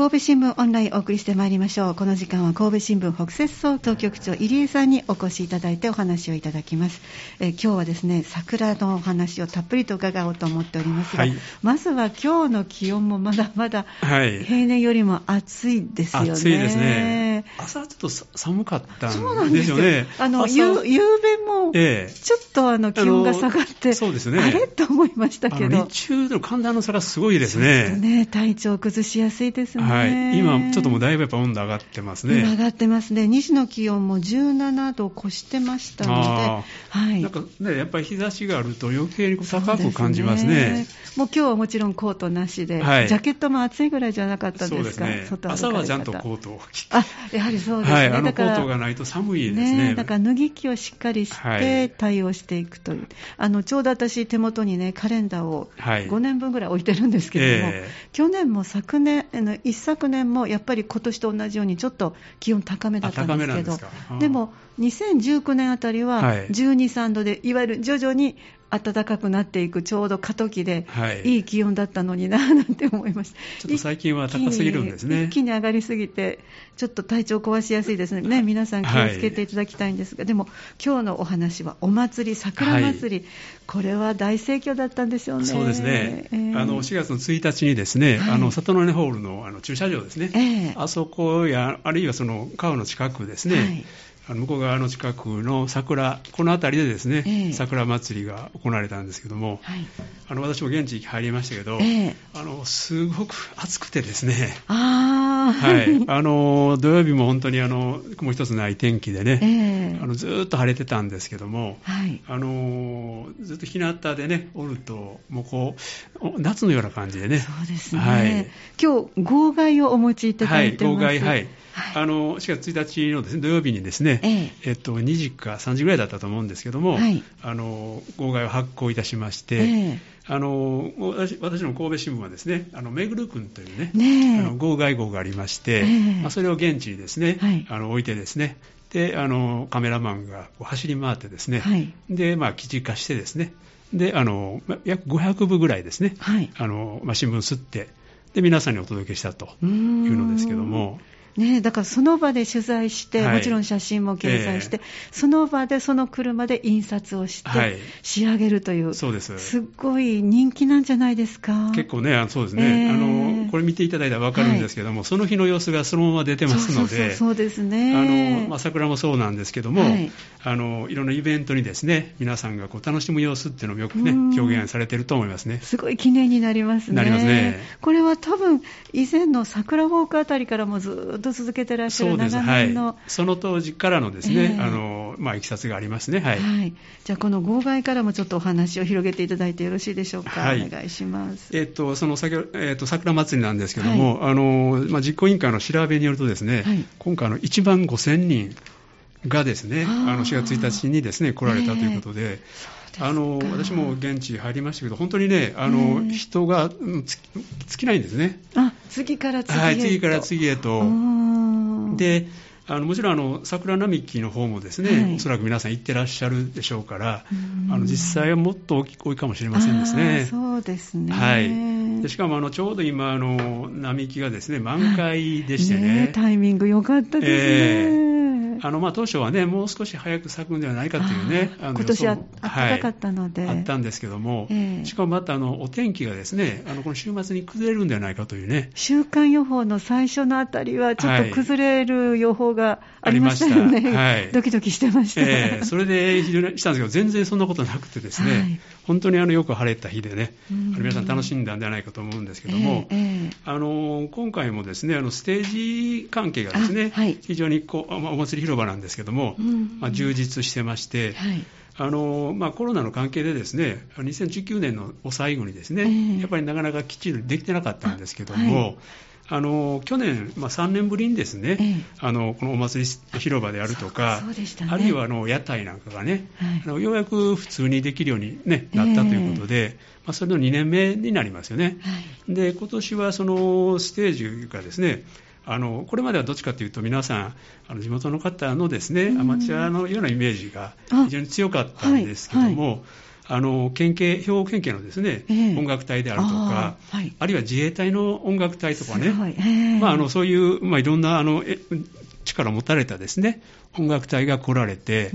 神戸新聞オンラインお送りしてまいりましょう。この時間は神戸新聞北摂総当局長入江さんにお越しいただいてお話をいただきます。え今日はですね桜のお話をたっぷりと伺おうと思っておりますが、はい、まずは今日の気温もまだまだ平年よりも暑いですよね、暑いですね朝ちょっと寒かったんですよね。あの夕べもちょっとあの気温が下がって、そうですね。あれ？と思いましたけど。日中の寒暖の差がすごいですね。ね。体調崩しやすいですね。はい、今、ちょっともうだいぶやっぱ温度上がってますね。上がってますね。西の気温も17度を越してましたので、はい。なんかね、やっぱり日差しがあると余計に高く感じますね。ね。もう今日はもちろんコートなしで、はい、ジャケットも暑いぐらいじゃなかったですか？ね、朝はちゃんとコートを着て。あ、やはりそうですね。はい、あのコートがないと寒いですね。ねだから脱ぎ着をしっかりして対応していくという。はい、あの、ちょうど私手元にね、カレンダーを5年分ぐらい置いてるんですけども、えー、去年も昨年、一昨年もやっぱり今年と同じようにちょっと気温高めだったんですけど、でも2019年あたりは12、3度で、いわゆる徐々に暖かくなっていくちょうど過渡期で、はい、いい気温だったのにな なんて思いました。ちょっと最近は高すぎるんですね。一気に上がりすぎてちょっと体調壊しやすいですね。ね皆さん気をつけていただきたいんですが、はい、でも今日のお話はお祭り桜祭り、はい、これは大盛況だったんでしょうね。そうですね、えー、あの4月の1日にですね、あの里の根ホールのあの駐車場ですね、えー、あそこやあるいはその川の近くですね、あの向こう側の近くの桜、この辺りでですね、えー、桜祭りが行われたんですけども、はい、あの私も現地入りましたけど、えー、あのすごく暑くてですね、あはい、あの土曜日も本当にあの雲一つない天気でね、えー、あのずっと晴れてたんですけども、はい、あのずっと日向でね、おると、もうこう、夏のような感じでね、そうですね、はい、今日号外をお持ちいただいてます、はい、号外、はい。あの4月1日のです、ね、土曜日にですね、ええ。えっと、2時か3時ぐらいだったと思うんですけども、はい、あの号外を発行いたしまして、えあの私私の神戸新聞はですね、あのめぐるくんというね、ねあの号外号がありまして、まあ、それを現地にですね、はい、あの置いてですね、であのカメラマンが走り回ってですね、はい、でまあ、記事化してですね、であの約500部ぐらいですね、はい、あのまあ、新聞吸って、で皆さんにお届けしたというのですけども。ね、だからその場で取材して、はい、もちろん写真も掲載して、えー、その場でその車で印刷をして、仕上げるという、そうです。すっごい人気なんじゃないですか？結構ね、そうですね、えー、あのこれ見ていただいたら分かるんですけども、はい、その日の様子がそのまま出てますので、そうですね。あの、まあ、桜もそうなんですけども、はい、あのいろんなイベントにですね皆さんがこう楽しむ様子っていうのもよくね、表現されてると思いますね。すごい記念になりますね。なりますね。これは多分以前の桜ウォークあたりからもずっと続けてらっしゃる長年の、はい、その当時からのですね、えー、あのまあ、いきさつがありますね、はい、はい、じゃあ、この号外からもちょっとお話を広げていただいてよろしいでしょうか、はい、お願いします、えーと、その先えーと、桜祭りなんですけども、あのまあ、実行委員会の調べによると、ですね、今回の1万5000人がですね、あの4月1日にですね来られたということで。えーあの私も現地入りましたけど、本当にね、あの人が尽きないんですね。あ次から次へと。はい、次から次へと。であのもちろんあの桜並木の方もですね、はい、おそらく皆さん行ってらっしゃるでしょうから、あの実際はもっと多いかもしれませんですね。そうですね。はい。でしかもあのちょうど今あの並木がですね満開でしてね。ねタイミング良かったですね。えーあのまあ、当初はね、もう少し早く咲くんではないかというね、あ今年は暖かかったので、はい、あったんですけども、えー、しかもまたあのお天気がですね、あのこの週末に崩れるんではないかというね。週間予報の最初のあたりは、ちょっと崩れる予報がありましたよね、はい、ドキドキしてました、えー、それで非常にしたんですけど、全然そんなことなくてですね、はい、本当にあのよく晴れた日でね、皆さん楽しんだんではないかと思うんですけども、えーえー、あの今回もですね、あのステージ関係がですね、はい、非常にこう、まあ、お祭り広場なんですけども、まあ、充実してまして、はい。あのまあ、コロナの関係でですね2019年の最後にですね、えー、やっぱりなかなかきっちりできてなかったんですけども、はい、あの去年、まあ、3年ぶりにですね、えー、あのこのお祭り広場であるとか、ね、あるいはあの屋台なんかがね、はい、あのようやく普通にできるように、ね、なったということで、えー、まあ、それの2年目になりますよね。はい、で今年はそのステージがですねあのこれまではどっちかというと皆さんあの地元の方のですねアマチュアのようなイメージが非常に強かったんですけども、はいはいあの県警兵庫県警のですね、えー、音楽隊であるとかあはい、あるいは自衛隊の音楽隊とかね、えー、まあ、あのそういう、まあ、いろんなあの力を持たれたですね音楽隊が来られて、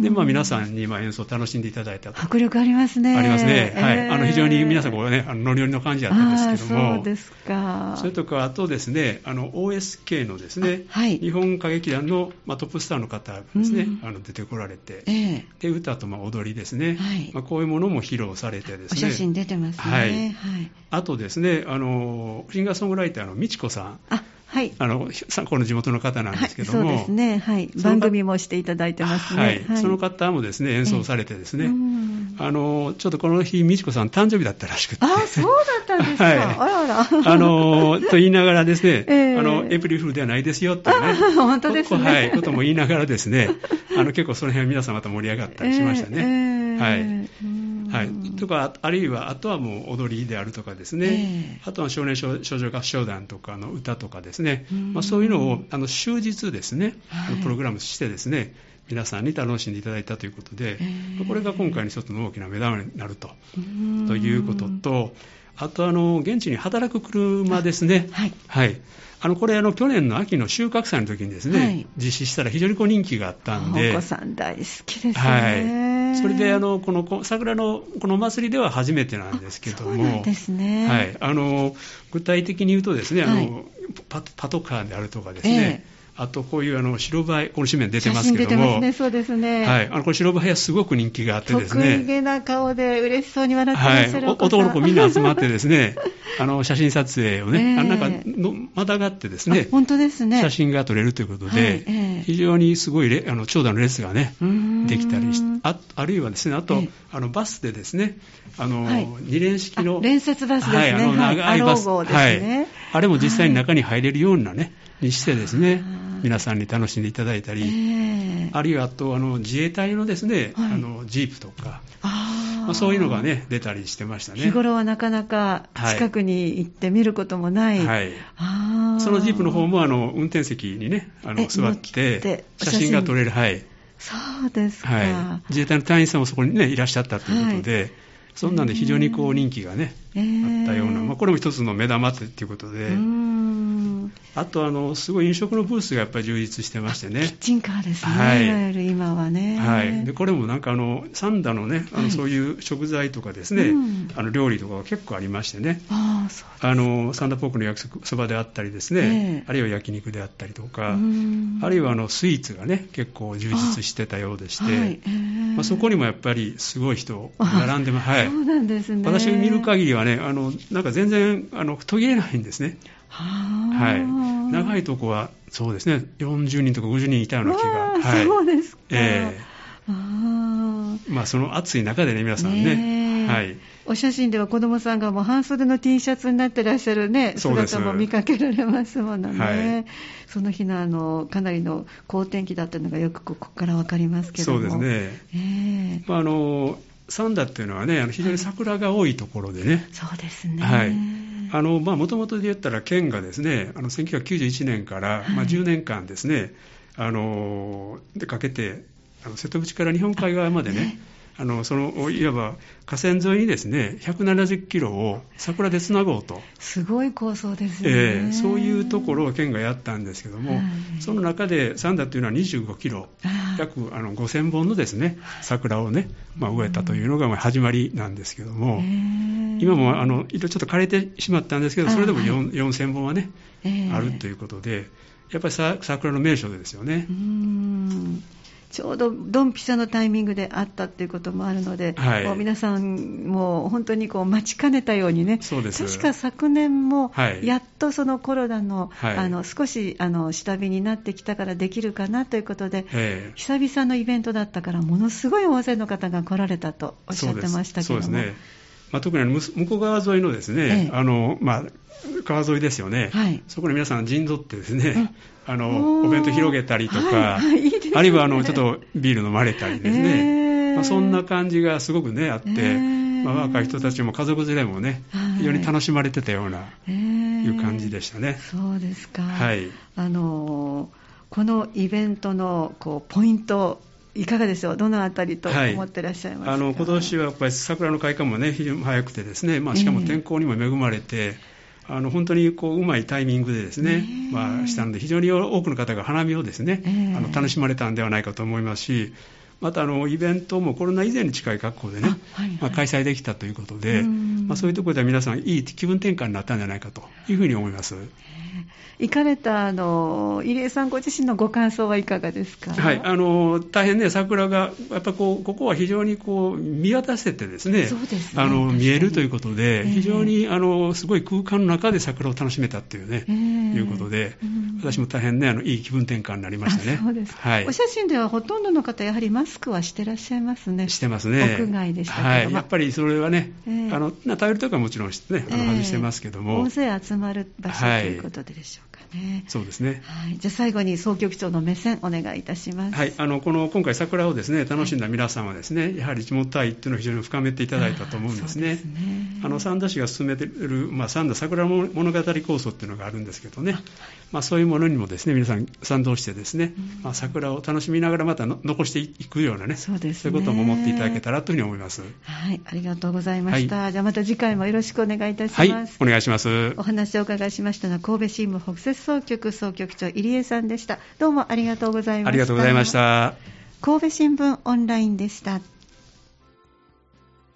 でまあ、皆さんにま演奏を楽しんでいただいたと。迫力ありますね。ありますね。はい。あの非常に皆さんこう、ね、あのノリノリの感じだったんですけども、そうですか。それとか、あとですね、あの OSK のですね、はい、日本歌劇団の、まあ、トップスターの方がですね、あの出てこられて、えー、で歌とまあ踊りですね、はい、まあ、こういうものも披露されてですね。お写真出てますね。はい。はい、あとですね、あのシンガーソングライターの美智子さん。あはい、あのこの地元の方なんですけども、はい、そうですね、はい、番組もしていただいてますね、はい、その方もですね演奏されてですね、あのちょっとこの日、美智子さん、誕生日だったらしくて、あそうだったんですか、はい、あらあら。あのと言いながらですね、えー、あのエプリルフールではないですよっていうね、本当ですね、はい、ことも言いながらですね、あの結構その辺皆さんまた盛り上がったりしましたね。えーえ。ー、はいはい、とかあるいはあとはもう踊りであるとかですね、えー、あとは少年少女合唱団とかの歌とかですね、まあ、そういうのをあの終日ですね、はい、プログラムしてですね。皆さんに楽しんでいただいたということで、えー、これが今回の一つの大きな目玉になると。ということとあとあの現地に働く車ですね、はい、はい、あのこれあの、去年の秋の収穫祭の時にですね、はい、実施したら非常にこう人気があったんで、お子さん大好きですね。はいそれであのこの桜のこのお祭りでは初めてなんですけども、ね。はい、あの具体的に言うとですね、あのパパトカーであるとかですね、えーあとこういうあの白バイ、この紙面出てますけども、ね、そうですね。はい、あのこれ白バイはすごく人気があってですね。得意げな顔で嬉しそうに笑ってらっしゃる、はい、男の子みんな集まってですね、あの写真撮影をね、え。ー、あなんかのまたがってですね、本当ですね。写真が撮れるということで、はいえー、非常にすごいあの長蛇の列がねできたりしあ、あるいはですね、あと、えー、あのバスでですね、あの、はい、二連式の連接バスですね、はい、あの長いバス、はい、はい、あれも実際に中に入れるようなね、にしてですね。皆さんに楽しんでいただいたり、えー、あるいはあとあの自衛隊のですね、はい、あのジープとか、あまあ、そういうのがね出たりしてましたね。日頃はなかなか近くに行って見ることもない。はい。そのジープの方もあの運転席にねあの座って写真が撮れるはい。そうですか、はい。自衛隊の隊員さんもそこにねいらっしゃったということで。はいそんなんで非常にこう人気がね、えー、あったような、まあ、これも一つの目玉っていうことで、あとあの、すごい飲食のブースがやっぱり充実してましてね。キッチンカーですね、はい、いわゆる今はね。はい、でこれもなんかあの、サンダのね、あのそういう食材とかですね、あの料理とかが結構ありましてね、ああのサンダポークの焼きそばであったりですね、えー、あるいは焼肉であったりとか、あるいはあのスイーツがね、結構充実してたようでして、はいえー、まあ、そこにもやっぱりすごい人、並んでます。はい、そうなんですね。私見る限りはね、あのなんか全然あの途切れないんですね。はい、長いとこはそうですね。40人とか50人いたような気が、はい、そうですか、えー、あまあ、その暑い中でね皆さんね、ねはい、お写真では子どもさんがもう半袖の T シャツになってらっしゃる、ね、姿も見かけられますものね、はい、その日のあのかなりの好天気だったのがよくここから分かりますけども。そうですね、えーまあ、あの三田っていうのはね非常に桜が多いところでね、はい、そうですね、はいもともとで言ったら県がですね、あの1991年から、まあ、10年間ですね、あのでかけて、あの瀬戸口から日本海側までね、あのそのいわば河川沿いにですね170キロを桜でつなごうと。すごい構想ですね、えー、そういうところを県がやったんですけども、はい、その中で三田というのは25キロ約あの5000本のですね桜をね、まあ、植えたというのが始まりなんですけども、今もあのちょっと枯れてしまったんですけどそれでも4000本はね、あるということでやっぱり桜の名所ですよね。ちょうどドンピシャのタイミングであったっていうこともあるので、はい、皆さんも本当にこう待ちかねたようにね、そうです。確か昨年もやっとそのコロナのはい、あの少しあの下火になってきたからできるかなということで、久々のイベントだったからものすごい大勢の方が来られたとおっしゃってましたけども。そうですねまあ、特に向こう側沿いのですね、ええ、あのまあ、川沿いですよね、はい、そこに皆さん陣取ってですね、あのお弁当広げたりとか、はいいいね、あるいはあのちょっとビール飲まれたりですね、えー、まあ、そんな感じがすごくねあって、えー、まあ、若い人たちも家族連れもね、非常に楽しまれてたような、えー、いう感じでしたね。そうですか、はい、あのこのイベントのこうポイントいかがでしょう、どのあたりと思ってらっしゃいますか、はい、あの今年はやっぱり桜の開花もね、非常に早くてですね、まあ、しかも天候にも恵まれて、えーあの本当にこううまいタイミングでですね、まあ、したので、非常に多くの方が花見をですね、あの楽しまれたんではないかと思いますし、またあのイベントもコロナ以前に近い格好でね、はいはい、まあ、開催できたということで、まあ、そういうところでは皆さん、いい気分転換になったんじゃないかというふうに思います。行かれたあの入江さんご自身のご感想はいかがですか、はい、あの大変ね、桜が、やっぱこうここは非常にこう見渡せてですね、そうですね。あの見えるということで、非常にあのすごい空間の中で桜を楽しめたっていうね、えー、いうことで、私も大変ねあの、いい気分転換になりましたね。そうですはい、お写真ではほとんどの方、やはりマスクはしてらっしゃいますね。してますね。屋外でしたけど、はい、やっぱりそれはね、えー、あの食べるときはもちろん、ね、あの外してますけども、大勢集まる場所ということでしょう。ね。そうですね。はい。じゃあ最後に総局長の目線お願いいたします。はい。あのこの今回桜をですね楽しんだ皆さんはですね、はい、やはり地元愛っていうのを非常に深めていただいたと思うんですね。あ、ね、の三田市が進めているまあ三田桜物語構想っていうのがあるんですけどね。まあそういうものにもですね皆さん賛同してですね、うん、まあ桜を楽しみながらまた残していくようなね、そうですね。そういうことも思っていただけたらというふうに思います。はい。ありがとうございました。はい、じゃあまた次回もよろしくお願いいたします。はい。お願いします。お話をお伺いしましたのは神戸新聞北摂総局総局長入江さんでした。どうもありがとうございました。ありがとうございました。神戸新聞オンラインでした